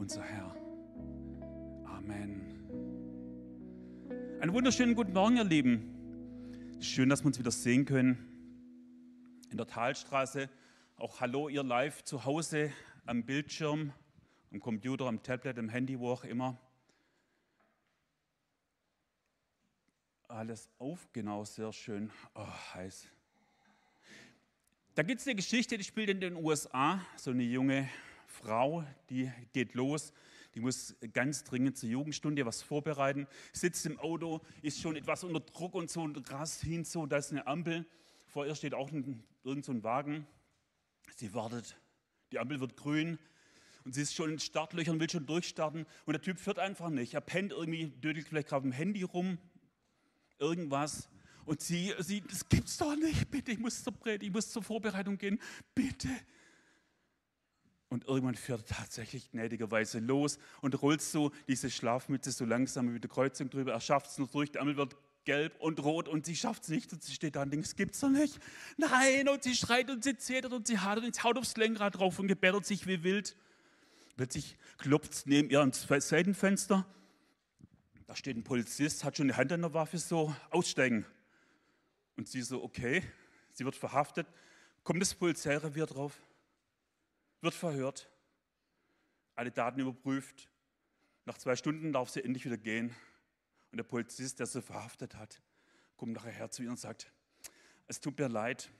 unser Herr. Amen. Einen wunderschönen guten Morgen, ihr Lieben. Schön, dass wir uns wieder sehen können in der Talstraße. Auch hallo, ihr live zu Hause am Bildschirm, am Computer, am Tablet, am Handy, wo auch immer. Alles auf, genau, sehr schön. Oh, heiß. Da gibt es eine Geschichte, die spielt in den USA. So eine junge Frau, die geht los, die muss ganz dringend zur Jugendstunde was vorbereiten, sitzt im Auto, ist schon etwas unter Druck und so und rast hin, so, da ist eine Ampel, vor ihr steht auch ein, irgend so ein Wagen. Sie wartet, die Ampel wird grün. Und sie ist schon in Startlöchern, will schon durchstarten. Und der Typ fährt einfach nicht. Er pennt irgendwie, dödelt vielleicht gerade im Handy rum, irgendwas. Und sie, sie, das gibt's doch nicht, bitte, ich muss zur ich muss zur Vorbereitung gehen, bitte. Und irgendwann fährt er tatsächlich gnädigerweise los und rollt so diese Schlafmütze so langsam über die Kreuzung drüber. Er schafft es noch durch, die Ampel wird gelb und rot und sie schafft es nicht und sie steht da und denkt, es gibt's doch nicht. Nein, und sie schreit und sie zetert und sie hadert und sie haut aufs Lenkrad drauf und gebärdert sich wie wild. Plötzlich klopft neben ihr ans Seitenfenster. Da steht ein Polizist, hat schon eine Hand an der Waffe, so aussteigen. Und sie so, okay, sie wird verhaftet. Kommt das Polizeirevier drauf? Wird verhört, alle Daten überprüft. Nach zwei Stunden darf sie endlich wieder gehen. Und der Polizist, der sie verhaftet hat, kommt nachher her zu ihr und sagt, es tut mir leid,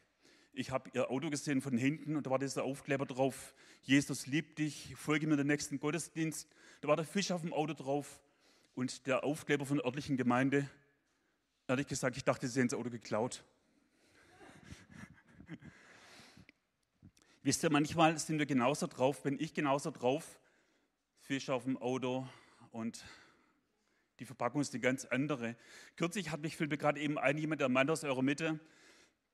ich habe ihr Auto gesehen von hinten und da war dieser Aufkleber drauf, Jesus liebt dich, folge mir den nächsten Gottesdienst. Da war der Fisch auf dem Auto drauf und der Aufkleber von der örtlichen Gemeinde. Ehrlich gesagt, ich dachte, sie hätten das Auto geklaut. Wisst ihr, manchmal sind wir genauso drauf, bin ich genauso drauf, Fisch auf dem Auto und die Verpackung ist eine ganz andere. Kürzlich hat mich Philipp gerade eben ein jemand, der Mann aus eurer Mitte,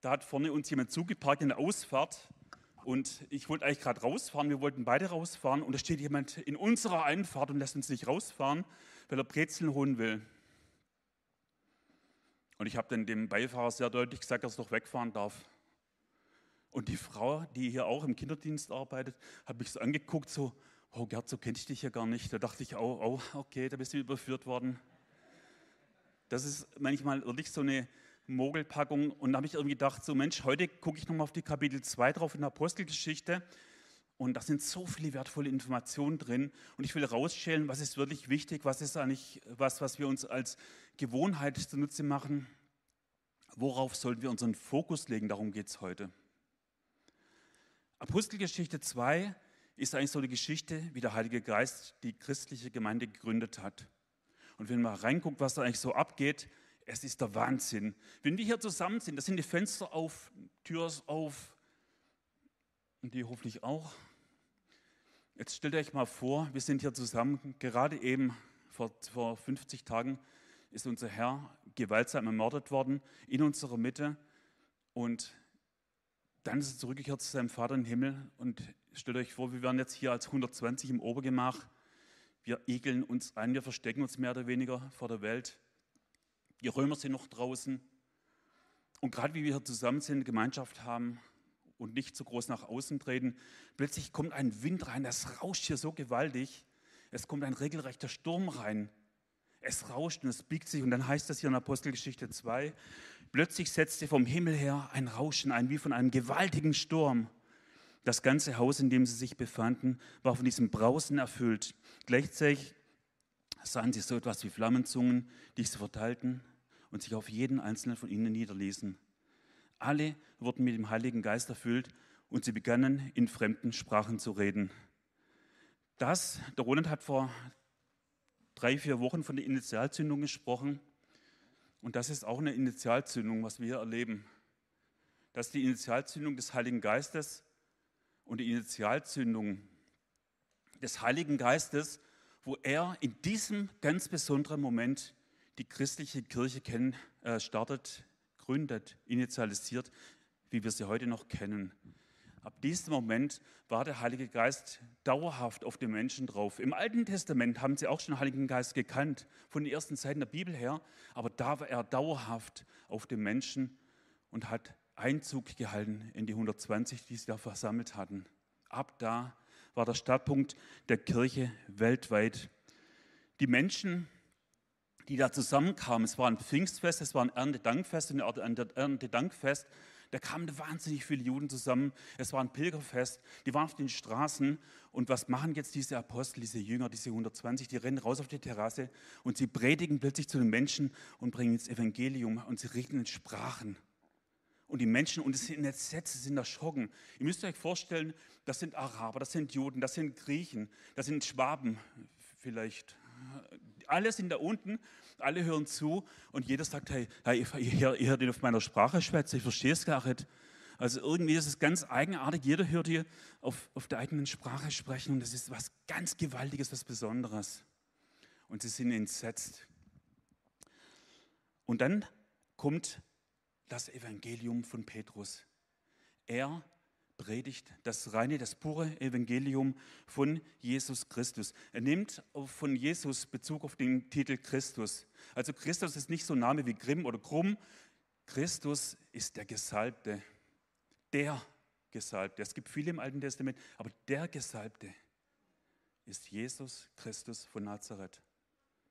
da hat vorne uns jemand zugeparkt in der Ausfahrt und ich wollte eigentlich gerade rausfahren, wir wollten beide rausfahren und da steht jemand in unserer Einfahrt und lässt uns nicht rausfahren, weil er Brezeln holen will. Und ich habe dann dem Beifahrer sehr deutlich gesagt, dass er doch wegfahren darf. Und die Frau, die hier auch im Kinderdienst arbeitet, hat mich so angeguckt, so, oh Gerd, so kenne ich dich ja gar nicht. Da dachte ich, oh, oh, okay, da bist du überführt worden. Das ist manchmal wirklich so eine Mogelpackung. Und da habe ich irgendwie gedacht, so Mensch, heute gucke ich nochmal auf die Kapitel 2 drauf in der Apostelgeschichte. Und da sind so viele wertvolle Informationen drin. Und ich will rausstellen, was ist wirklich wichtig, was ist eigentlich was, was wir uns als Gewohnheit zunutze machen. Worauf sollten wir unseren Fokus legen? Darum geht es heute. Apostelgeschichte 2 ist eigentlich so die Geschichte, wie der Heilige Geist die christliche Gemeinde gegründet hat. Und wenn man reinguckt, was da eigentlich so abgeht, es ist der Wahnsinn. Wenn wir hier zusammen sind, da sind die Fenster auf, Tür ist auf und die hoffentlich auch. Jetzt stellt euch mal vor, wir sind hier zusammen. Gerade eben vor, vor 50 Tagen ist unser Herr gewaltsam ermordet worden in unserer Mitte. Und dann ist er zurückgekehrt zu seinem Vater im Himmel und stellt euch vor, wir wären jetzt hier als 120 im Obergemach. Wir ekeln uns ein, wir verstecken uns mehr oder weniger vor der Welt. Die Römer sind noch draußen. Und gerade wie wir hier zusammen sind, Gemeinschaft haben und nicht so groß nach außen treten, plötzlich kommt ein Wind rein, das rauscht hier so gewaltig. Es kommt ein regelrechter Sturm rein. Es rauscht und es biegt sich. Und dann heißt es hier in Apostelgeschichte 2, Plötzlich setzte vom Himmel her ein Rauschen ein, wie von einem gewaltigen Sturm. Das ganze Haus, in dem sie sich befanden, war von diesem Brausen erfüllt. Gleichzeitig sahen sie so etwas wie Flammenzungen, die sich verteilten und sich auf jeden einzelnen von ihnen niederließen. Alle wurden mit dem Heiligen Geist erfüllt und sie begannen in fremden Sprachen zu reden. Das, der Roland hat vor drei, vier Wochen von der Initialzündung gesprochen. Und das ist auch eine Initialzündung, was wir hier erleben. Das ist die Initialzündung des Heiligen Geistes und die Initialzündung des Heiligen Geistes, wo er in diesem ganz besonderen Moment die christliche Kirche kennen, äh, startet, gründet, initialisiert, wie wir sie heute noch kennen. Ab diesem Moment war der Heilige Geist dauerhaft auf den Menschen drauf. Im Alten Testament haben sie auch schon den Heiligen Geist gekannt, von den ersten Zeiten der Bibel her, aber da war er dauerhaft auf den Menschen und hat Einzug gehalten in die 120, die sie da versammelt hatten. Ab da war der Startpunkt der Kirche weltweit. Die Menschen, die da zusammenkamen, es war ein Pfingstfest, es war ein Erntedankfest und ein Erntedankfest, da kamen wahnsinnig viele Juden zusammen. Es war ein Pilgerfest. Die waren auf den Straßen. Und was machen jetzt diese Apostel, diese Jünger, diese 120? Die rennen raus auf die Terrasse und sie predigen plötzlich zu den Menschen und bringen das Evangelium und sie reden in Sprachen. Und die Menschen, und es sind entsetzt, sie sind erschrocken. Ihr müsst euch vorstellen, das sind Araber, das sind Juden, das sind Griechen, das sind Schwaben vielleicht. Alle sind da unten, alle hören zu und jeder sagt, hey, hey ich, höre den auf meiner Sprache schwätzen, ich verstehe es gar nicht. Also irgendwie ist es ganz eigenartig, jeder hört hier auf, auf der eigenen Sprache sprechen und das ist was ganz Gewaltiges, was Besonderes. Und sie sind entsetzt. Und dann kommt das Evangelium von Petrus. Er predigt das reine, das pure Evangelium von Jesus Christus. Er nimmt von Jesus Bezug auf den Titel Christus. Also Christus ist nicht so ein Name wie Grimm oder Krumm. Christus ist der Gesalbte. Der Gesalbte. Es gibt viele im Alten Testament, aber der Gesalbte ist Jesus Christus von Nazareth.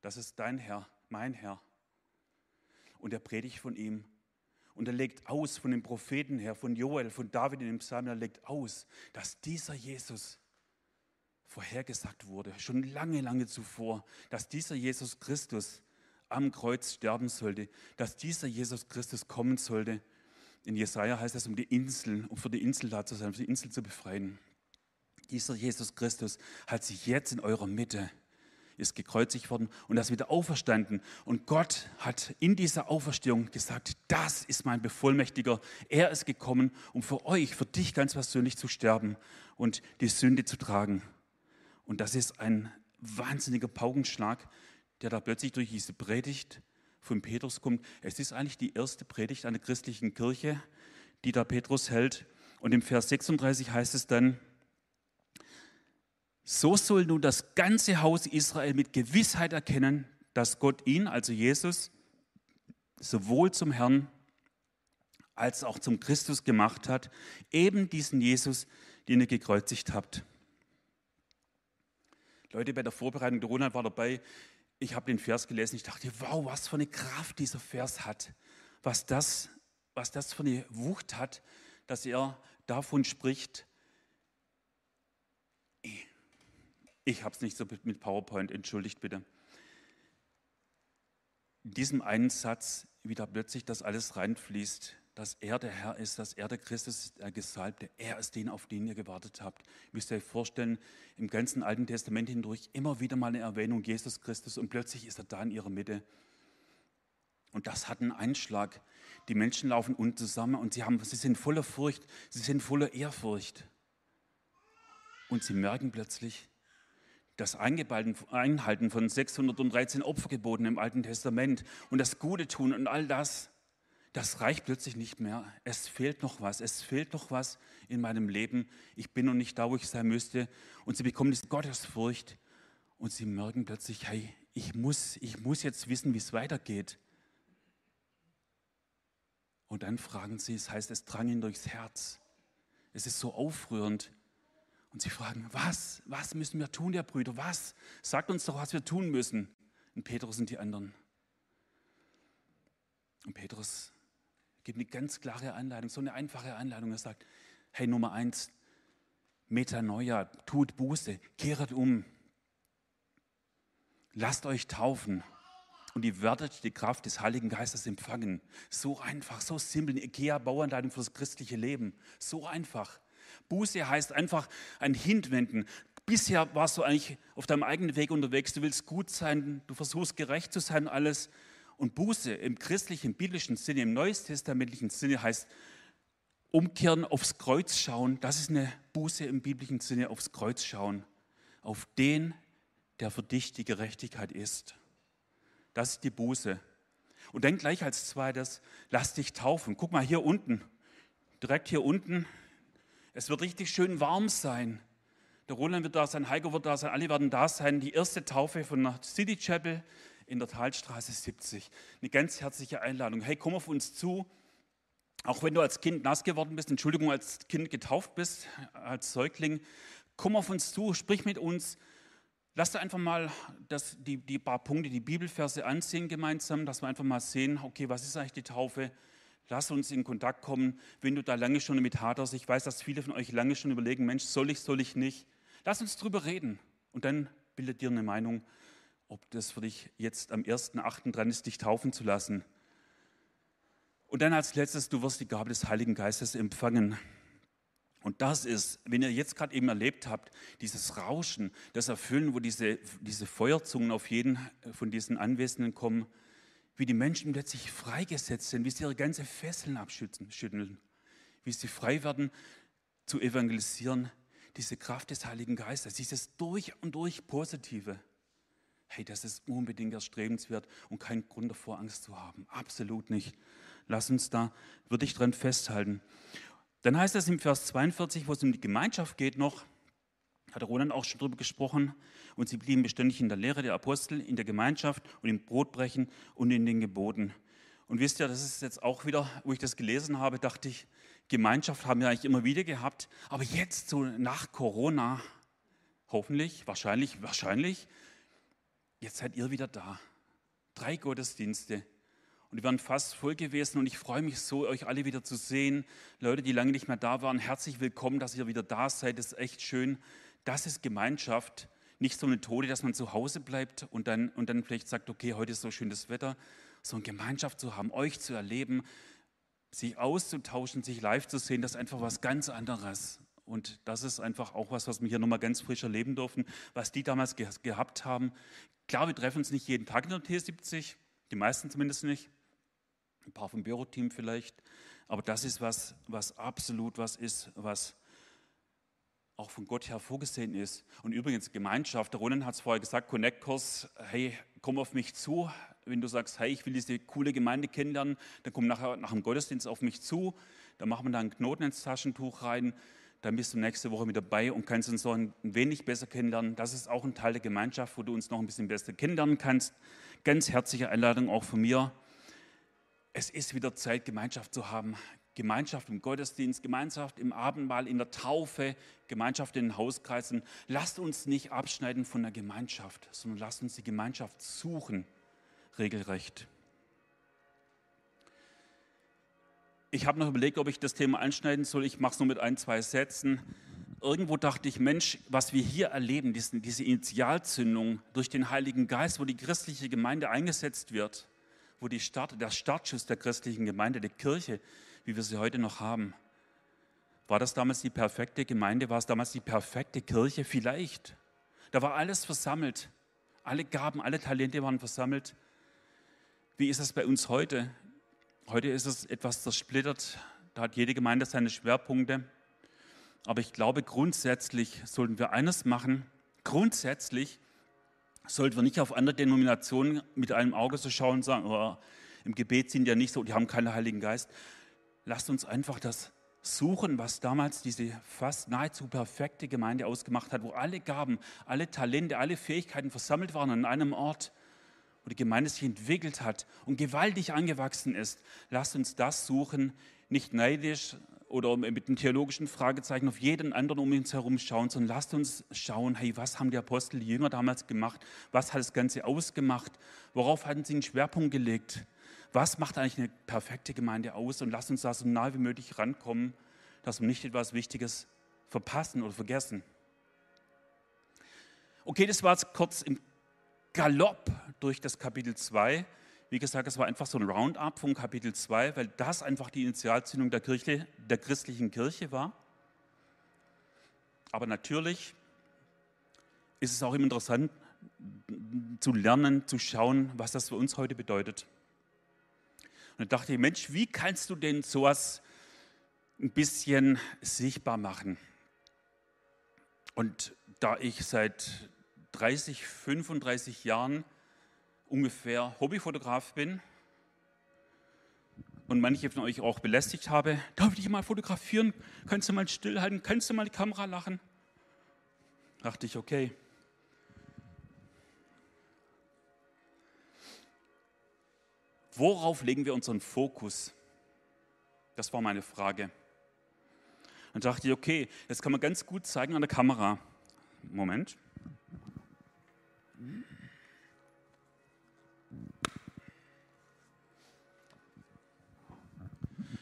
Das ist dein Herr, mein Herr. Und er predigt von ihm und er legt aus von den Propheten her, von Joel, von David in dem Psalm, er legt aus, dass dieser Jesus vorhergesagt wurde, schon lange, lange zuvor, dass dieser Jesus Christus am Kreuz sterben sollte, dass dieser Jesus Christus kommen sollte. In Jesaja heißt es, um die Insel, um für die Insel da zu sein, um die Insel zu befreien. Dieser Jesus Christus hat sich jetzt in eurer Mitte ist gekreuzigt worden und er ist wieder auferstanden. Und Gott hat in dieser Auferstehung gesagt, das ist mein Bevollmächtiger. Er ist gekommen, um für euch, für dich ganz persönlich zu sterben und die Sünde zu tragen. Und das ist ein wahnsinniger Paukenschlag, der da plötzlich durch diese Predigt von Petrus kommt. Es ist eigentlich die erste Predigt einer christlichen Kirche, die da Petrus hält. Und im Vers 36 heißt es dann, so soll nun das ganze Haus Israel mit Gewissheit erkennen, dass Gott ihn, also Jesus, sowohl zum Herrn als auch zum Christus gemacht hat, eben diesen Jesus, den ihr gekreuzigt habt. Leute, bei der Vorbereitung, der Ronald war dabei, ich habe den Vers gelesen, ich dachte, wow, was für eine Kraft dieser Vers hat, was das, was das für eine Wucht hat, dass er davon spricht, Ich habe es nicht so mit PowerPoint, entschuldigt bitte. In diesem einen Satz, wie da plötzlich das alles reinfließt, dass er der Herr ist, dass er der Christus ist, der Gesalbte, er ist den, auf den ihr gewartet habt. Ihr müsst euch vorstellen, im ganzen Alten Testament hindurch immer wieder mal eine Erwähnung Jesus Christus und plötzlich ist er da in ihrer Mitte. Und das hat einen Einschlag. Die Menschen laufen unten zusammen und sie, haben, sie sind voller Furcht, sie sind voller Ehrfurcht. Und sie merken plötzlich, das Einhalten von 613 Opfergeboten im Alten Testament und das Gute tun und all das, das reicht plötzlich nicht mehr. Es fehlt noch was. Es fehlt noch was in meinem Leben. Ich bin noch nicht da, wo ich sein müsste. Und sie bekommen diese Gottesfurcht und sie merken plötzlich, hey, ich muss, ich muss jetzt wissen, wie es weitergeht. Und dann fragen sie, es heißt, es drang ihnen durchs Herz. Es ist so aufrührend. Und sie fragen, was? Was müssen wir tun, ihr Brüder? Was? Sagt uns doch, was wir tun müssen. Und Petrus und die anderen. Und Petrus gibt eine ganz klare Anleitung, so eine einfache Anleitung. Er sagt, hey, Nummer eins, Metanoia, tut Buße, kehret um. Lasst euch taufen und ihr werdet die Kraft des Heiligen Geistes empfangen. So einfach, so simpel, IKEA-Bauanleitung für das christliche Leben. So einfach. Buße heißt einfach ein Hinwenden. Bisher warst du eigentlich auf deinem eigenen Weg unterwegs. Du willst gut sein, du versuchst gerecht zu sein, alles. Und Buße im christlichen, biblischen Sinne, im neustestamentlichen Sinne heißt umkehren, aufs Kreuz schauen. Das ist eine Buße im biblischen Sinne, aufs Kreuz schauen. Auf den, der für dich die Gerechtigkeit ist. Das ist die Buße. Und dann gleich als zweites, lass dich taufen. Guck mal hier unten, direkt hier unten es wird richtig schön warm sein. Der Roland wird da sein, Heiko wird da sein, alle werden da sein. Die erste Taufe von der City Chapel in der Talstraße 70. Eine ganz herzliche Einladung. Hey, komm auf uns zu. Auch wenn du als Kind nass geworden bist, Entschuldigung, als Kind getauft bist, als Säugling, Komm auf uns zu, sprich mit uns. Lass da einfach mal das, die, die paar Punkte, die Bibelverse ansehen gemeinsam, dass wir einfach mal sehen, okay, was ist eigentlich die Taufe? Lass uns in Kontakt kommen, wenn du da lange schon damit haderst. Ich weiß, dass viele von euch lange schon überlegen, Mensch, soll ich, soll ich nicht? Lass uns drüber reden und dann bildet dir eine Meinung, ob das für dich jetzt am 1.8. dran ist, dich taufen zu lassen. Und dann als letztes, du wirst die Gabe des Heiligen Geistes empfangen. Und das ist, wenn ihr jetzt gerade eben erlebt habt, dieses Rauschen, das Erfüllen, wo diese, diese Feuerzungen auf jeden von diesen Anwesenden kommen, wie die Menschen plötzlich freigesetzt sind, wie sie ihre ganze Fesseln abschütteln, wie sie frei werden zu evangelisieren, diese Kraft des Heiligen Geistes, dieses durch und durch Positive. Hey, das ist unbedingt erstrebenswert und kein Grund davor, Angst zu haben. Absolut nicht. Lass uns da wirklich dran festhalten. Dann heißt es im Vers 42, wo es um die Gemeinschaft geht noch, hat Roland auch schon darüber gesprochen, und sie blieben beständig in der Lehre der Apostel, in der Gemeinschaft und im Brotbrechen und in den Geboten. Und wisst ihr, das ist jetzt auch wieder, wo ich das gelesen habe, dachte ich, Gemeinschaft haben wir eigentlich immer wieder gehabt, aber jetzt so nach Corona, hoffentlich, wahrscheinlich, wahrscheinlich, jetzt seid ihr wieder da. Drei Gottesdienste, und die waren fast voll gewesen und ich freue mich so, euch alle wieder zu sehen. Leute, die lange nicht mehr da waren, herzlich willkommen, dass ihr wieder da seid. Das ist echt schön. Das ist Gemeinschaft. Nicht so eine Methode, dass man zu Hause bleibt und dann, und dann vielleicht sagt, okay, heute ist so schönes Wetter, so eine Gemeinschaft zu haben, euch zu erleben, sich auszutauschen, sich live zu sehen, das ist einfach was ganz anderes. Und das ist einfach auch was, was wir hier nochmal ganz frisch erleben durften, was die damals ge gehabt haben. Klar, wir treffen uns nicht jeden Tag in der T70, die meisten zumindest nicht ein paar vom Büroteam vielleicht. Aber das ist was, was absolut was ist, was auch von Gott her vorgesehen ist. Und übrigens, Gemeinschaft, der Ronan hat es vorher gesagt, Connect-Kurs, hey, komm auf mich zu. Wenn du sagst, hey, ich will diese coole Gemeinde kennenlernen, dann komm nachher nach dem Gottesdienst auf mich zu. Dann machen wir da einen Knoten ins Taschentuch rein. Dann bist du nächste Woche mit dabei und kannst uns noch ein wenig besser kennenlernen. Das ist auch ein Teil der Gemeinschaft, wo du uns noch ein bisschen besser kennenlernen kannst. Ganz herzliche Einladung auch von mir es ist wieder Zeit, Gemeinschaft zu haben. Gemeinschaft im Gottesdienst, Gemeinschaft im Abendmahl, in der Taufe, Gemeinschaft in den Hauskreisen. Lasst uns nicht abschneiden von der Gemeinschaft, sondern lasst uns die Gemeinschaft suchen, regelrecht. Ich habe noch überlegt, ob ich das Thema anschneiden soll. Ich mache es nur mit ein, zwei Sätzen. Irgendwo dachte ich, Mensch, was wir hier erleben, diese, diese Initialzündung durch den Heiligen Geist, wo die christliche Gemeinde eingesetzt wird, wo die Start, der Startschuss der christlichen Gemeinde, der Kirche, wie wir sie heute noch haben, war das damals die perfekte Gemeinde? War es damals die perfekte Kirche? Vielleicht. Da war alles versammelt. Alle Gaben, alle Talente waren versammelt. Wie ist es bei uns heute? Heute ist es etwas zersplittert. Da hat jede Gemeinde seine Schwerpunkte. Aber ich glaube, grundsätzlich sollten wir eines machen. Grundsätzlich sollten wir nicht auf andere Denominationen mit einem Auge so schauen und sagen, oh, im Gebet sind ja nicht so, die haben keinen Heiligen Geist. Lasst uns einfach das suchen, was damals diese fast nahezu perfekte Gemeinde ausgemacht hat, wo alle Gaben, alle Talente, alle Fähigkeiten versammelt waren an einem Ort, wo die Gemeinde sich entwickelt hat und gewaltig angewachsen ist. Lasst uns das suchen, nicht neidisch, oder mit einem theologischen Fragezeichen auf jeden anderen um uns herum schauen, sondern lasst uns schauen, hey, was haben die Apostel, die Jünger damals gemacht? Was hat das Ganze ausgemacht? Worauf hatten sie einen Schwerpunkt gelegt? Was macht eigentlich eine perfekte Gemeinde aus? Und lasst uns da so nah wie möglich rankommen, dass wir nicht etwas Wichtiges verpassen oder vergessen. Okay, das war jetzt kurz im Galopp durch das Kapitel 2. Wie gesagt, es war einfach so ein Roundup von Kapitel 2, weil das einfach die Initialzündung der, Kirche, der christlichen Kirche war. Aber natürlich ist es auch immer interessant zu lernen, zu schauen, was das für uns heute bedeutet. Und da dachte ich, Mensch, wie kannst du denn sowas ein bisschen sichtbar machen? Und da ich seit 30, 35 Jahren ungefähr Hobbyfotograf bin und manche von euch auch belästigt habe, darf ich dich mal fotografieren? Kannst du mal stillhalten? Kannst du mal die Kamera lachen? Dachte ich, okay. Worauf legen wir unseren Fokus? Das war meine Frage. Dann dachte ich, okay, das kann man ganz gut zeigen an der Kamera. Moment.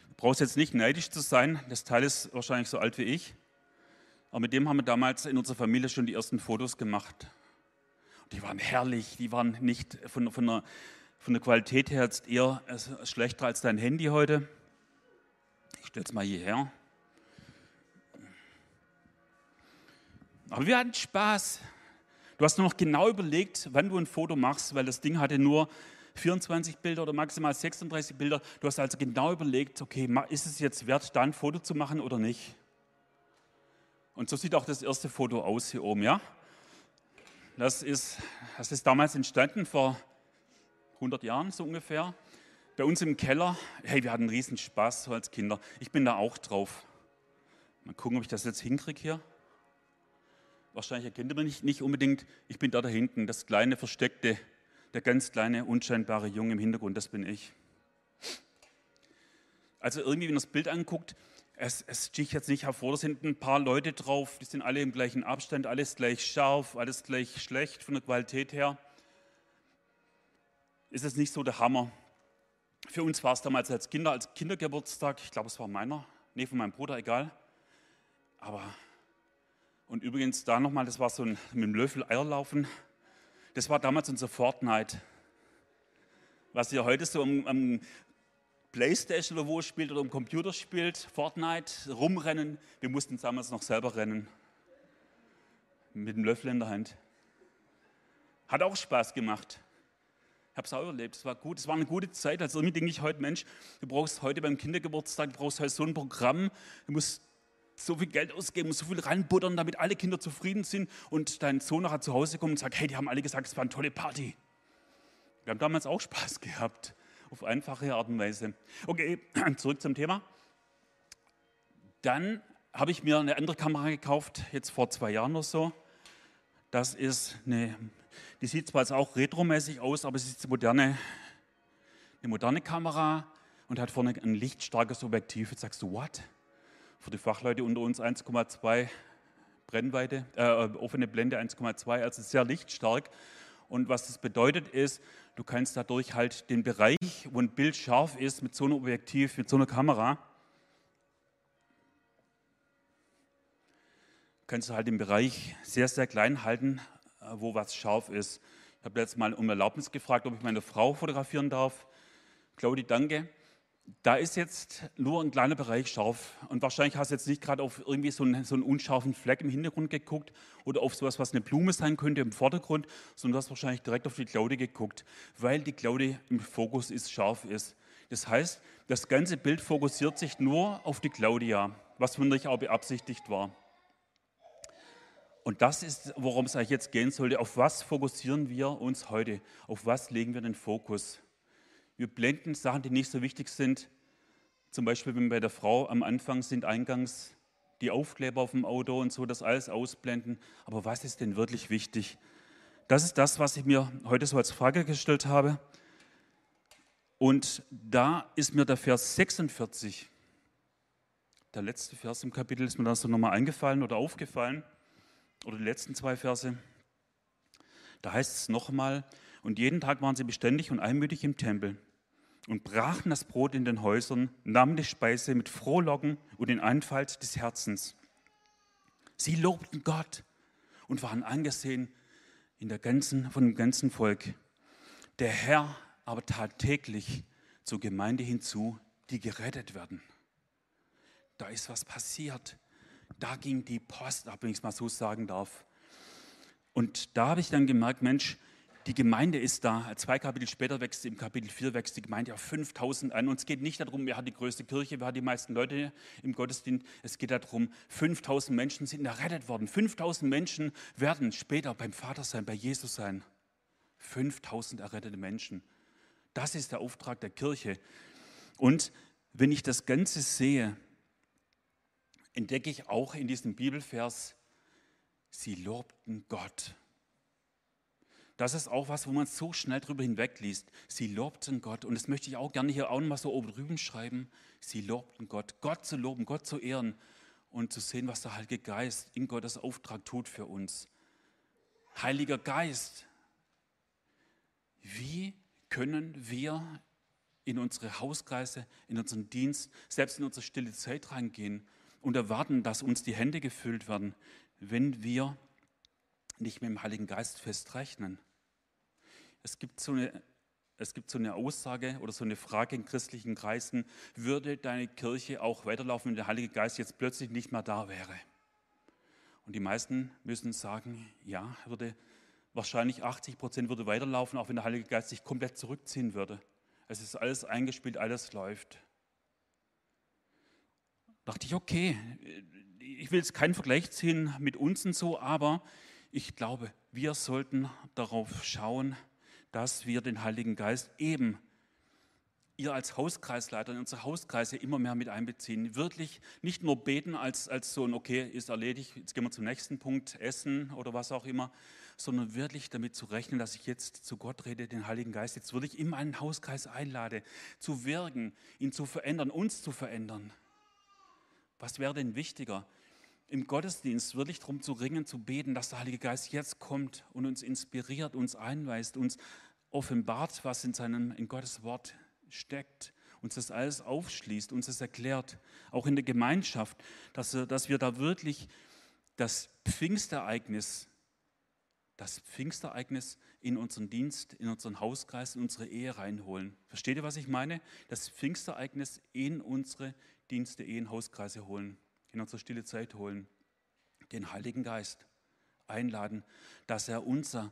Du brauchst jetzt nicht neidisch zu sein, das Teil ist wahrscheinlich so alt wie ich. Aber mit dem haben wir damals in unserer Familie schon die ersten Fotos gemacht. Die waren herrlich, die waren nicht von, von, der, von der Qualität her jetzt eher schlechter als dein Handy heute. Ich stelle es mal hierher. Aber wir hatten Spaß. Du hast nur noch genau überlegt, wann du ein Foto machst, weil das Ding hatte nur 24 Bilder oder maximal 36 Bilder. Du hast also genau überlegt, okay, ist es jetzt wert, da ein Foto zu machen oder nicht? Und so sieht auch das erste Foto aus hier oben, ja? Das ist, das ist damals entstanden, vor 100 Jahren so ungefähr. Bei uns im Keller, hey, wir hatten riesen Spaß so als Kinder. Ich bin da auch drauf. Mal gucken, ob ich das jetzt hinkriege hier. Wahrscheinlich erkennt man nicht, nicht unbedingt, ich bin da da hinten, das kleine, versteckte, der ganz kleine, unscheinbare Junge im Hintergrund, das bin ich. Also irgendwie, wenn man das Bild anguckt, es, es sticht jetzt nicht hervor, da sind ein paar Leute drauf, die sind alle im gleichen Abstand, alles gleich scharf, alles gleich schlecht von der Qualität her. Ist es nicht so der Hammer? Für uns war es damals als Kinder, als Kindergeburtstag, ich glaube, es war meiner, nee, von meinem Bruder, egal. Aber, und übrigens da nochmal, das war so ein mit dem Löffel Eierlaufen. Das war damals unser Fortnite. Was ihr heute so am, am Playstation oder wo spielt oder am Computer spielt, Fortnite, rumrennen. Wir mussten damals noch selber rennen. Mit dem Löffel in der Hand. Hat auch Spaß gemacht. Ich habe es auch überlebt. Es war gut. Es war eine gute Zeit. Also irgendwie denke ich heute, Mensch, du brauchst heute beim Kindergeburtstag, du brauchst heute so ein Programm. Du musst so viel Geld ausgeben, so viel reinbuttern, damit alle Kinder zufrieden sind und dein Sohn nachher zu Hause kommt und sagt, hey, die haben alle gesagt, es war eine tolle Party. Wir haben damals auch Spaß gehabt auf einfache Art und Weise. Okay, zurück zum Thema. Dann habe ich mir eine andere Kamera gekauft, jetzt vor zwei Jahren oder so. Das ist eine, die sieht zwar jetzt auch retromäßig aus, aber es ist eine moderne, eine moderne Kamera und hat vorne ein lichtstarkes Objektiv. Jetzt sagst du, what? Für die Fachleute unter uns 1,2 Brennweite, äh, offene Blende 1,2, also sehr lichtstark. Und was das bedeutet ist, du kannst dadurch halt den Bereich, wo ein Bild scharf ist, mit so einem Objektiv, mit so einer Kamera, kannst du halt den Bereich sehr, sehr klein halten, wo was scharf ist. Ich habe jetzt mal um Erlaubnis gefragt, ob ich meine Frau fotografieren darf. Claudi, danke da ist jetzt nur ein kleiner Bereich scharf. Und wahrscheinlich hast du jetzt nicht gerade auf irgendwie so einen, so einen, unscharfen Fleck im Hintergrund geguckt oder auf sowas, was eine Blume sein könnte im Vordergrund, sondern du hast wahrscheinlich direkt auf die Claude geguckt, weil die Claude im Fokus ist, scharf ist. Das heißt, das ganze Bild fokussiert sich nur auf die Claudia, was wunderlich auch beabsichtigt war. Und das ist, worum es eigentlich jetzt gehen sollte. Auf was fokussieren wir uns heute? Auf was legen wir den Fokus? Wir blenden Sachen, die nicht so wichtig sind. Zum Beispiel, wenn bei der Frau am Anfang sind eingangs die Aufkleber auf dem Auto und so, das alles ausblenden. Aber was ist denn wirklich wichtig? Das ist das, was ich mir heute so als Frage gestellt habe. Und da ist mir der Vers 46, der letzte Vers im Kapitel, ist mir da so nochmal eingefallen oder aufgefallen, oder die letzten zwei Verse. Da heißt es nochmal, und jeden Tag waren sie beständig und einmütig im Tempel und brachen das Brot in den Häusern, nahmen die Speise mit Frohlocken und in Einfalt des Herzens. Sie lobten Gott und waren angesehen in der ganzen, von dem ganzen Volk. Der Herr aber tat täglich zur Gemeinde hinzu, die gerettet werden. Da ist was passiert. Da ging die Post ab, wenn ich es mal so sagen darf. Und da habe ich dann gemerkt, Mensch, die Gemeinde ist da. Zwei Kapitel später wächst, im Kapitel 4 wächst die Gemeinde auf 5000 an. Und es geht nicht darum, wer hat die größte Kirche, wer hat die meisten Leute im Gottesdienst. Es geht darum, 5000 Menschen sind errettet worden. 5000 Menschen werden später beim Vater sein, bei Jesus sein. 5000 errettete Menschen. Das ist der Auftrag der Kirche. Und wenn ich das Ganze sehe, entdecke ich auch in diesem Bibelvers, sie lobten Gott. Das ist auch was, wo man so schnell drüber hinwegliest. Sie lobten Gott. Und das möchte ich auch gerne hier auch mal so oben drüben schreiben. Sie lobten Gott. Gott zu loben, Gott zu ehren. und zu sehen, was der Heilige Geist in Gottes Auftrag tut für uns. Heiliger Geist, wie können wir in unsere Hauskreise, in unseren Dienst, selbst in unsere stille Zeit reingehen und erwarten, dass uns die Hände gefüllt werden, wenn wir nicht mit dem Heiligen Geist festrechnen? Es gibt so eine es gibt so eine Aussage oder so eine Frage in christlichen Kreisen, würde deine Kirche auch weiterlaufen, wenn der Heilige Geist jetzt plötzlich nicht mehr da wäre? Und die meisten müssen sagen, ja, würde wahrscheinlich 80 Prozent würde weiterlaufen, auch wenn der Heilige Geist sich komplett zurückziehen würde. Es ist alles eingespielt, alles läuft. Da dachte ich, okay, ich will jetzt keinen Vergleich ziehen mit uns und so, aber ich glaube, wir sollten darauf schauen, dass wir den Heiligen Geist eben ihr als Hauskreisleiter in unsere Hauskreise immer mehr mit einbeziehen. Wirklich nicht nur beten als, als so ein, okay, ist erledigt, jetzt gehen wir zum nächsten Punkt, Essen oder was auch immer, sondern wirklich damit zu rechnen, dass ich jetzt zu Gott rede, den Heiligen Geist jetzt wirklich in meinen Hauskreis einlade, zu wirken, ihn zu verändern, uns zu verändern. Was wäre denn wichtiger? Im Gottesdienst wirklich darum zu ringen, zu beten, dass der Heilige Geist jetzt kommt und uns inspiriert, uns einweist, uns offenbart, was in, seinem, in Gottes Wort steckt, uns das alles aufschließt, uns das erklärt, auch in der Gemeinschaft, dass, dass wir da wirklich das Pfingstereignis, das Pfingstereignis in unseren Dienst, in unseren Hauskreis, in unsere Ehe reinholen. Versteht ihr, was ich meine? Das Pfingstereignis in unsere Dienste, Ehen, Hauskreise holen, in unsere stille Zeit holen. Den Heiligen Geist einladen, dass er unser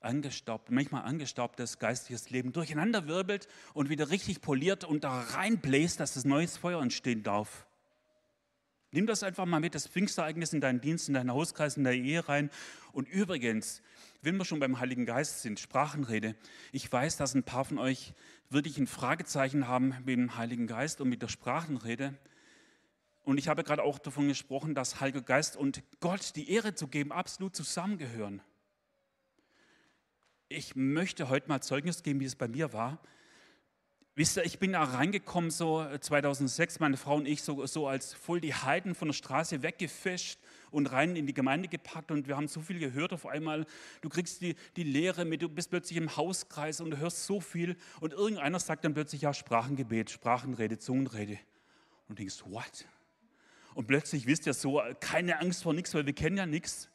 angestaubt, manchmal angestaubtes geistiges Leben durcheinander wirbelt und wieder richtig poliert und da reinbläst, dass das neues Feuer entstehen darf. Nimm das einfach mal mit, das Pfingstereignis in deinen Dienst, in deinen Hauskreis, in deine Ehe rein. Und übrigens, wenn wir schon beim Heiligen Geist sind, Sprachenrede, ich weiß, dass ein paar von euch wirklich ein Fragezeichen haben mit dem Heiligen Geist und mit der Sprachenrede. Und ich habe gerade auch davon gesprochen, dass Heiliger Geist und Gott die Ehre zu geben absolut zusammengehören ich möchte heute mal Zeugnis geben, wie es bei mir war. Wisst ihr, ich bin da reingekommen, so 2006, äh, meine Frau und ich, so, so als voll die Heiden von der Straße weggefischt und rein in die Gemeinde gepackt und wir haben so viel gehört auf einmal. Du kriegst die, die Lehre mit, du bist plötzlich im Hauskreis und du hörst so viel und irgendeiner sagt dann plötzlich, ja, Sprachengebet, Sprachenrede, Zungenrede. Und du denkst, what? Und plötzlich wisst ihr so, keine Angst vor nichts, weil wir kennen ja nichts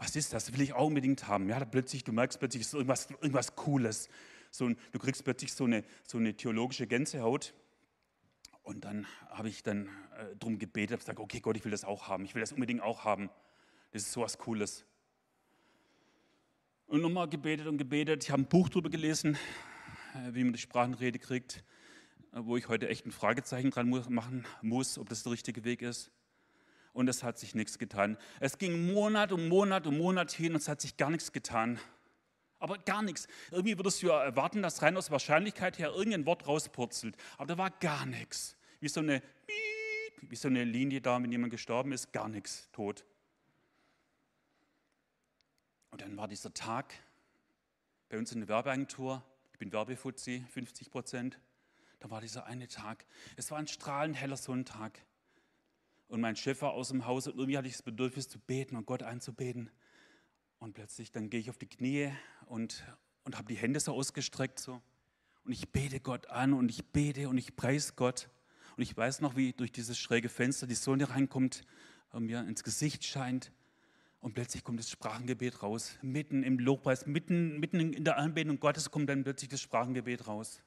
was ist das? Will ich auch unbedingt haben. Ja, plötzlich, du merkst plötzlich, es ist irgendwas, irgendwas Cooles. So, du kriegst plötzlich so eine, so eine theologische Gänsehaut. Und dann habe ich dann äh, darum gebetet, habe gesagt, okay Gott, ich will das auch haben. Ich will das unbedingt auch haben. Das ist so was Cooles. Und nochmal gebetet und gebetet. Ich habe ein Buch darüber gelesen, äh, wie man die Sprachenrede kriegt, äh, wo ich heute echt ein Fragezeichen dran machen muss, ob das der richtige Weg ist und es hat sich nichts getan. Es ging Monat um Monat um Monat hin und es hat sich gar nichts getan. Aber gar nichts. Irgendwie würdest du ja erwarten, dass rein aus Wahrscheinlichkeit her irgendein Wort rauspurzelt. Aber da war gar nichts. Wie so eine, wie so eine Linie da, wenn jemand gestorben ist, gar nichts, tot. Und dann war dieser Tag bei uns in der Werbeagentur. Ich bin Werbefuzzi, 50 Prozent. Da war dieser eine Tag. Es war ein strahlend heller Sonntag und mein Chef war aus dem Haus und irgendwie hatte ich das Bedürfnis zu beten und Gott anzubeten. Und plötzlich dann gehe ich auf die Knie und, und habe die Hände so ausgestreckt so. Und ich bete Gott an und ich bete und ich preise Gott. Und ich weiß noch, wie durch dieses schräge Fenster die Sonne reinkommt mir ins Gesicht scheint. Und plötzlich kommt das Sprachengebet raus. Mitten im Lobpreis, mitten, mitten in der Anbetung Gottes kommt dann plötzlich das Sprachengebet raus.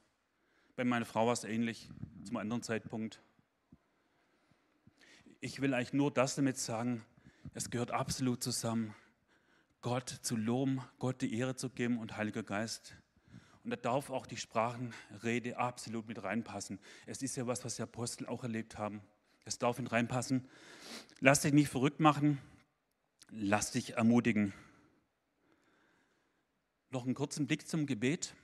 Bei meiner Frau war es ähnlich, zum anderen Zeitpunkt ich will eigentlich nur das damit sagen, es gehört absolut zusammen, Gott zu loben, Gott die Ehre zu geben und Heiliger Geist. Und da darf auch die Sprachenrede absolut mit reinpassen. Es ist ja was, was die Apostel auch erlebt haben. Es darf mit reinpassen. Lass dich nicht verrückt machen, lass dich ermutigen. Noch einen kurzen Blick zum Gebet.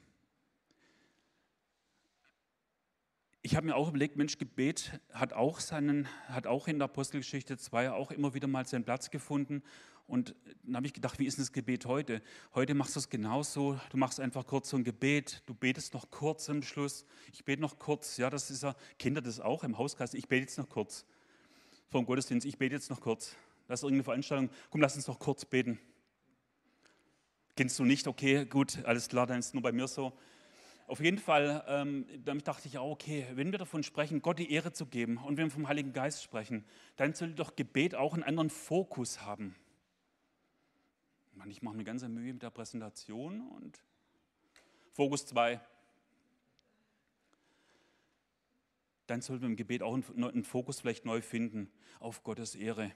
ich habe mir auch überlegt, Mensch, Gebet hat auch, seinen, hat auch in der Apostelgeschichte 2 auch immer wieder mal seinen Platz gefunden. Und dann habe ich gedacht, wie ist denn das Gebet heute? Heute machst du es genauso. Du machst einfach kurz so ein Gebet. Du betest noch kurz am Schluss. Ich bete noch kurz. Ja, das ist ja, Kinder das auch im Hauskreis. Ich bete jetzt noch kurz. vor dem Gottesdienst, ich bete jetzt noch kurz. Das ist irgendeine Veranstaltung. Komm, lass uns noch kurz beten. Kennst du nicht? Okay, gut, alles klar, dann ist es nur bei mir so. Auf jeden Fall, ähm, damit dachte ich auch, okay, wenn wir davon sprechen, Gott die Ehre zu geben und wenn wir vom Heiligen Geist sprechen, dann soll doch Gebet auch einen anderen Fokus haben. Mann, ich mache mir ganze Mühe mit der Präsentation und Fokus 2. Dann sollten wir im Gebet auch einen Fokus vielleicht neu finden auf Gottes Ehre.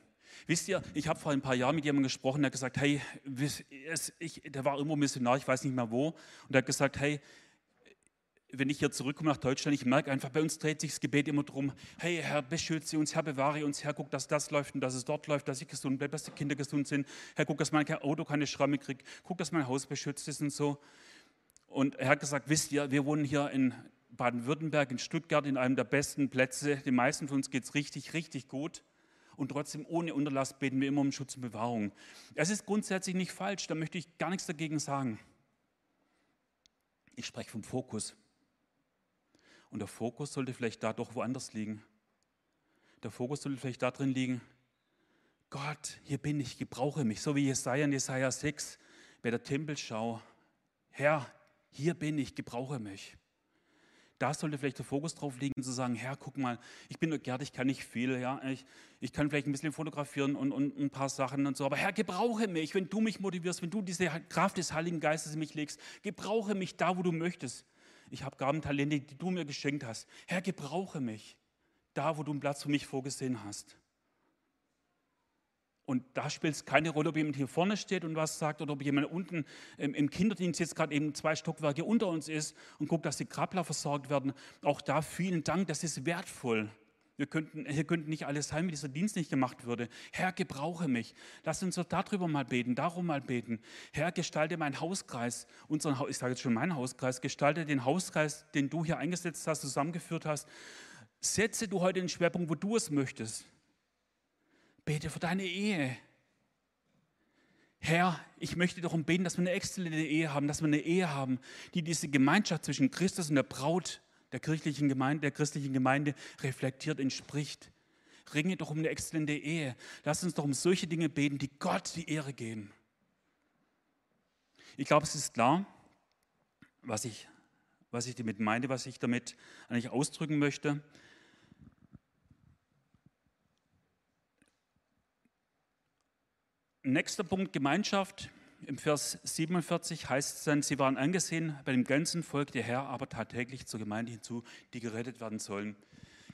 Wisst ihr, ich habe vor ein paar Jahren mit jemandem gesprochen, der hat gesagt, hey, ich, der war irgendwo Missionar, ich weiß nicht mehr wo, und der hat gesagt, hey, wenn ich hier zurückkomme nach Deutschland, ich merke einfach, bei uns dreht sich das Gebet immer darum, hey Herr, beschütze uns, Herr, bewahre uns, Herr, guck, dass das läuft und dass es dort läuft, dass ich gesund bleibe, dass die Kinder gesund sind, Herr, guck, dass mein Auto keine Schramme kriegt, guck, dass mein Haus beschützt ist und so. Und er hat gesagt, wisst ihr, wir wohnen hier in Baden-Württemberg, in Stuttgart, in einem der besten Plätze, den meisten von uns geht es richtig, richtig gut und trotzdem ohne Unterlass beten wir immer um Schutz und Bewahrung. Es ist grundsätzlich nicht falsch, da möchte ich gar nichts dagegen sagen. Ich spreche vom Fokus. Und der Fokus sollte vielleicht da doch woanders liegen. Der Fokus sollte vielleicht da drin liegen, Gott, hier bin ich, gebrauche mich, so wie Jesaja in Jesaja 6 bei der Tempelschau. Herr, hier bin ich, gebrauche mich. Da sollte vielleicht der Fokus drauf liegen, zu sagen, Herr, guck mal, ich bin nur Gerd, ich kann nicht viel, ja, ich, ich kann vielleicht ein bisschen fotografieren und, und ein paar Sachen und so, aber Herr, gebrauche mich, wenn du mich motivierst, wenn du diese Kraft des Heiligen Geistes in mich legst, gebrauche mich da, wo du möchtest ich habe Gabentalente, die du mir geschenkt hast. Herr, gebrauche mich da, wo du einen Platz für mich vorgesehen hast. Und da spielt es keine Rolle, ob jemand hier vorne steht und was sagt oder ob jemand unten im Kinderdienst jetzt gerade eben zwei Stockwerke unter uns ist und guckt, dass die Krabler versorgt werden. Auch da vielen Dank, das ist wertvoll. Wir könnten, hier könnte nicht alles sein, wenn dieser Dienst nicht gemacht würde. Herr, gebrauche mich. Lass uns doch darüber mal beten, darum mal beten. Herr, gestalte meinen Hauskreis, unseren, ich sage jetzt schon meinen Hauskreis, gestalte den Hauskreis, den du hier eingesetzt hast, zusammengeführt hast. Setze du heute den Schwerpunkt, wo du es möchtest. Bete für deine Ehe. Herr, ich möchte darum beten, dass wir eine exzellente Ehe haben, dass wir eine Ehe haben, die diese Gemeinschaft zwischen Christus und der Braut der kirchlichen Gemeinde, der christlichen Gemeinde reflektiert, entspricht. Ringe doch um eine exzellente Ehe. Lass uns doch um solche Dinge beten, die Gott die Ehre geben. Ich glaube, es ist klar, was ich, was ich damit meine, was ich damit eigentlich ausdrücken möchte. Nächster Punkt, Gemeinschaft. Im Vers 47 heißt es dann, sie waren angesehen bei dem ganzen Volk der Herr, aber tagtäglich zur Gemeinde hinzu, die gerettet werden sollen.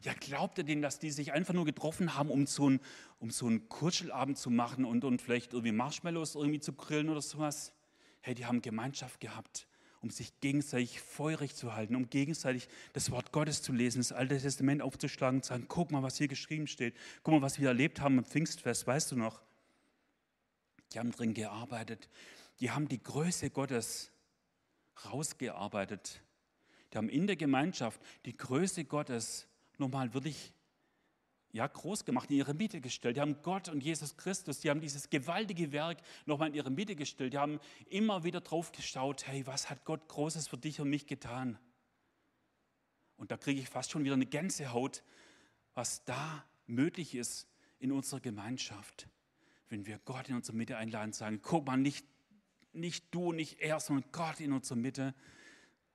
Ja, glaubt ihr denn, dass die sich einfach nur getroffen haben, um so einen, um so einen Kuschelabend zu machen und, und vielleicht irgendwie Marshmallows irgendwie zu grillen oder sowas? Hey, die haben Gemeinschaft gehabt, um sich gegenseitig feurig zu halten, um gegenseitig das Wort Gottes zu lesen, das Alte Testament aufzuschlagen und zu sagen, guck mal, was hier geschrieben steht. Guck mal, was wir erlebt haben im Pfingstfest, weißt du noch? Die haben drin gearbeitet, die haben die Größe Gottes rausgearbeitet. Die haben in der Gemeinschaft die Größe Gottes nochmal wirklich ja, groß gemacht, in ihre Mitte gestellt. Die haben Gott und Jesus Christus, die haben dieses gewaltige Werk nochmal in ihre Mitte gestellt. Die haben immer wieder drauf geschaut, hey, was hat Gott Großes für dich und mich getan? Und da kriege ich fast schon wieder eine Gänsehaut, was da möglich ist in unserer Gemeinschaft wenn wir Gott in unsere Mitte einladen sagen, guck mal, nicht, nicht du, nicht er, sondern Gott in unserer Mitte.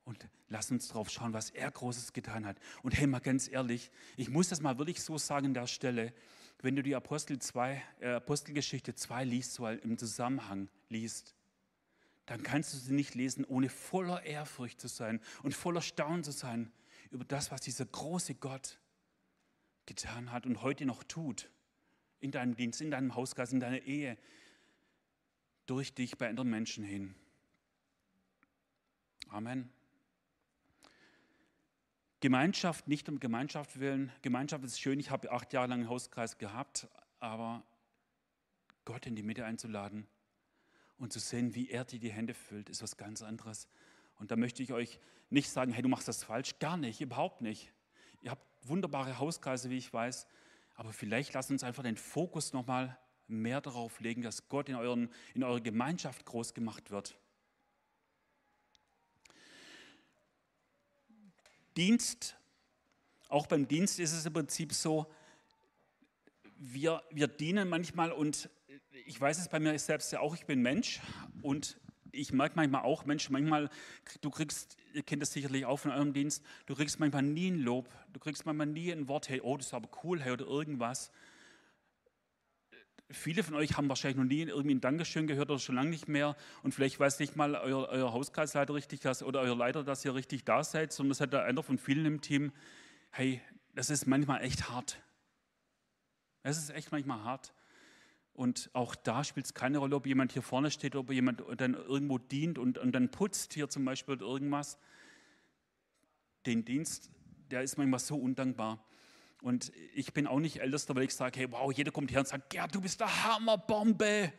Und lass uns drauf schauen, was er Großes getan hat. Und hey, mal ganz ehrlich, ich muss das mal wirklich so sagen an der Stelle, wenn du die Apostel 2, äh, Apostelgeschichte 2 liest, so im Zusammenhang liest, dann kannst du sie nicht lesen, ohne voller Ehrfurcht zu sein und voller Staunen zu sein über das, was dieser große Gott getan hat und heute noch tut in deinem Dienst, in deinem Hauskreis, in deiner Ehe, durch dich bei anderen Menschen hin. Amen. Gemeinschaft nicht um Gemeinschaft willen. Gemeinschaft ist schön. Ich habe acht Jahre lang einen Hauskreis gehabt, aber Gott in die Mitte einzuladen und zu sehen, wie er dir die Hände füllt, ist was ganz anderes. Und da möchte ich euch nicht sagen, hey, du machst das falsch. Gar nicht, überhaupt nicht. Ihr habt wunderbare Hauskreise, wie ich weiß. Aber vielleicht lasst uns einfach den Fokus nochmal mehr darauf legen, dass Gott in, euren, in eurer Gemeinschaft groß gemacht wird. Dienst, auch beim Dienst ist es im Prinzip so, wir, wir dienen manchmal und ich weiß es bei mir selbst ja auch, ich bin Mensch und ich merke manchmal auch, Mensch, manchmal, du kriegst, ihr kennt das sicherlich auch von eurem Dienst, du kriegst manchmal nie ein Lob, du kriegst manchmal nie ein Wort, hey, oh, das ist aber cool, hey, oder irgendwas. Viele von euch haben wahrscheinlich noch nie irgendwie ein Dankeschön gehört oder schon lange nicht mehr. Und vielleicht weiß nicht mal euer, euer Hauskreisleiter richtig dass, oder euer Leiter, dass ihr richtig da seid, sondern das hat einer von vielen im Team. Hey, das ist manchmal echt hart. Es ist echt manchmal hart. Und auch da spielt es keine Rolle, ob jemand hier vorne steht, ob jemand dann irgendwo dient und, und dann putzt hier zum Beispiel irgendwas. Den Dienst, der ist manchmal so undankbar. Und ich bin auch nicht Ältester, weil ich sage, hey, wow, jeder kommt her und sagt, Gerd, du bist der Hammerbombe.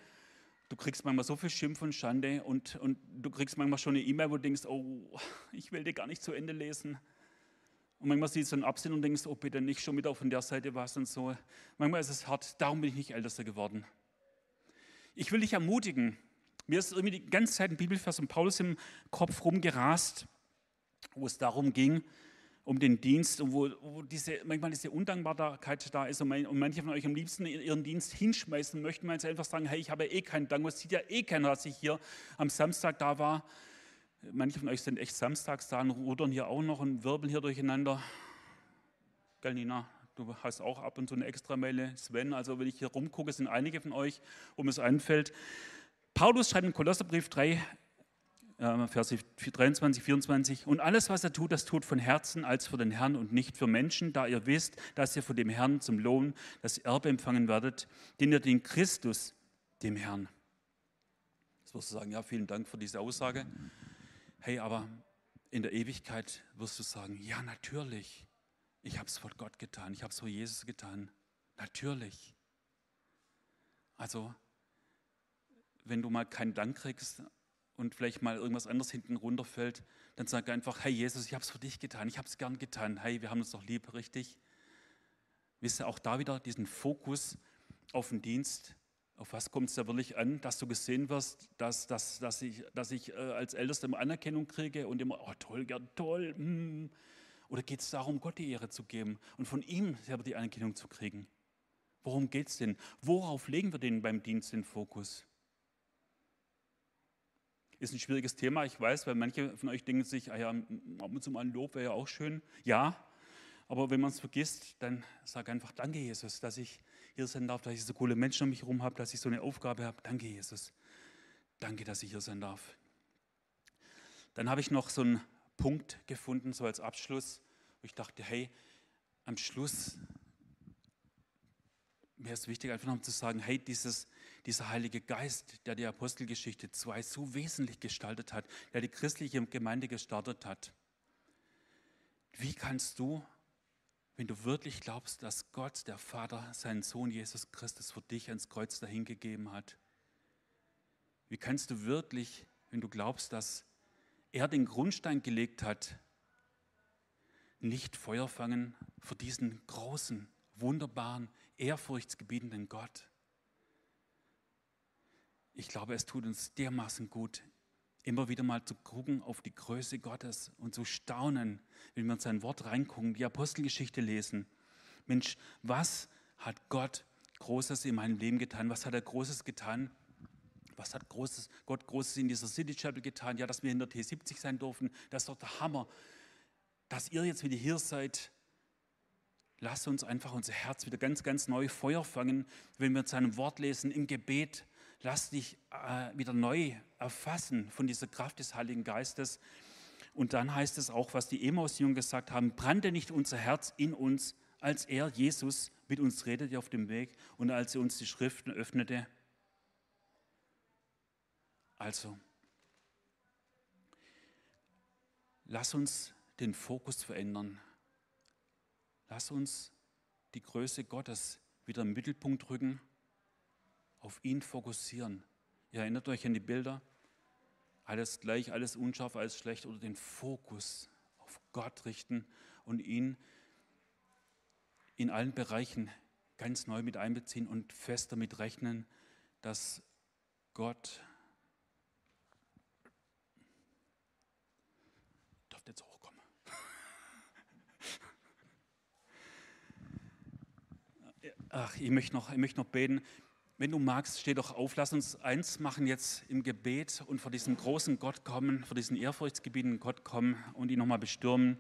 Du kriegst manchmal so viel Schimpf und Schande und, und du kriegst manchmal schon eine E-Mail, wo du denkst, oh, ich will dir gar nicht zu Ende lesen. Und manchmal siehst du einen Absinn und denkst, oh bitte nicht schon wieder von der Seite was und so. Manchmal ist es hart, darum bin ich nicht Ältester geworden. Ich will dich ermutigen. Mir ist irgendwie die ganze Zeit ein Bibelvers von Paulus im Kopf rumgerast, wo es darum ging, um den Dienst und wo, wo diese, manchmal diese Undankbarkeit da ist und, manche von euch am liebsten ihren Dienst hinschmeißen möchten, weil sie einfach sagen, hey, ich habe eh keinen Dank, es sieht ja eh keiner, dass ich hier am Samstag da war. Manche von euch sind echt samstags da und rudern hier auch noch und wirbeln hier durcheinander. Gell, Nina? Du hast auch ab und zu eine extra Mail, Sven. Also, wenn ich hier rumgucke, sind einige von euch, mir es einfällt. Paulus schreibt im Kolosserbrief 3, äh, Verse 23, 24. Und alles, was er tut, das tut von Herzen als für den Herrn und nicht für Menschen, da ihr wisst, dass ihr von dem Herrn zum Lohn das Erbe empfangen werdet, den ihr den Christus, dem Herrn. Jetzt wirst du sagen, ja, vielen Dank für diese Aussage. Hey, aber in der Ewigkeit wirst du sagen, ja, natürlich, ich habe es vor Gott getan, ich habe es vor Jesus getan. Natürlich. Also, wenn du mal keinen Dank kriegst und vielleicht mal irgendwas anderes hinten runterfällt, dann sag einfach, hey Jesus, ich habe es für dich getan, ich habe es gern getan. Hey, wir haben uns doch lieb, richtig? Wisst ihr, auch da wieder diesen Fokus auf den Dienst auf was kommt es da wirklich an, dass du gesehen wirst, dass, dass, dass ich, dass ich äh, als Ältester immer Anerkennung kriege und immer, oh toll, ja toll. Mm. Oder geht es darum, Gott die Ehre zu geben und von ihm selber die Anerkennung zu kriegen? Worum geht es denn? Worauf legen wir denn beim Dienst den Fokus? Ist ein schwieriges Thema, ich weiß, weil manche von euch denken sich, ah ja, ab und zu mal ein Lob wäre ja auch schön. Ja, aber wenn man es vergisst, dann sag einfach Danke, Jesus, dass ich hier sein darf, dass ich so coole Menschen um mich herum habe, dass ich so eine Aufgabe habe. Danke, Jesus. Danke, dass ich hier sein darf. Dann habe ich noch so einen Punkt gefunden, so als Abschluss, wo ich dachte, hey, am Schluss mir ist wichtig, einfach noch zu sagen, hey, dieses, dieser Heilige Geist, der die Apostelgeschichte 2 so wesentlich gestaltet hat, der die christliche Gemeinde gestartet hat, wie kannst du wenn du wirklich glaubst, dass Gott, der Vater, seinen Sohn Jesus Christus für dich ans Kreuz dahingegeben hat? Wie kannst du wirklich, wenn du glaubst, dass er den Grundstein gelegt hat, nicht Feuer fangen für diesen großen, wunderbaren, ehrfurchtsgebietenden Gott? Ich glaube, es tut uns dermaßen gut, immer wieder mal zu gucken auf die Größe Gottes und zu staunen, wenn wir in sein Wort reingucken, die Apostelgeschichte lesen. Mensch, was hat Gott Großes in meinem Leben getan? Was hat er Großes getan? Was hat Großes, Gott Großes in dieser City Chapel getan? Ja, dass wir in der T70 sein durften, das ist doch der Hammer. Dass ihr jetzt wieder hier seid, lasst uns einfach unser Herz wieder ganz, ganz neu Feuer fangen, wenn wir in seinem Wort lesen, im Gebet, lass dich äh, wieder neu erfassen von dieser Kraft des Heiligen Geistes. Und dann heißt es auch, was die Emaus-Jünger gesagt haben, brannte nicht unser Herz in uns, als er, Jesus, mit uns redete auf dem Weg und als er uns die Schriften öffnete. Also, lass uns den Fokus verändern. Lass uns die Größe Gottes wieder im Mittelpunkt rücken auf ihn fokussieren. Ihr erinnert euch an die Bilder? Alles gleich, alles unscharf, alles schlecht oder den Fokus auf Gott richten und ihn in allen Bereichen ganz neu mit einbeziehen und fest damit rechnen, dass Gott darf jetzt hochkommen. ach, ich möchte noch, ich möchte noch beten. Wenn du magst, steh doch auf. Lass uns eins machen jetzt im Gebet und vor diesem großen Gott kommen, vor diesen ehrfurchtsgebietenden Gott kommen und ihn nochmal bestürmen.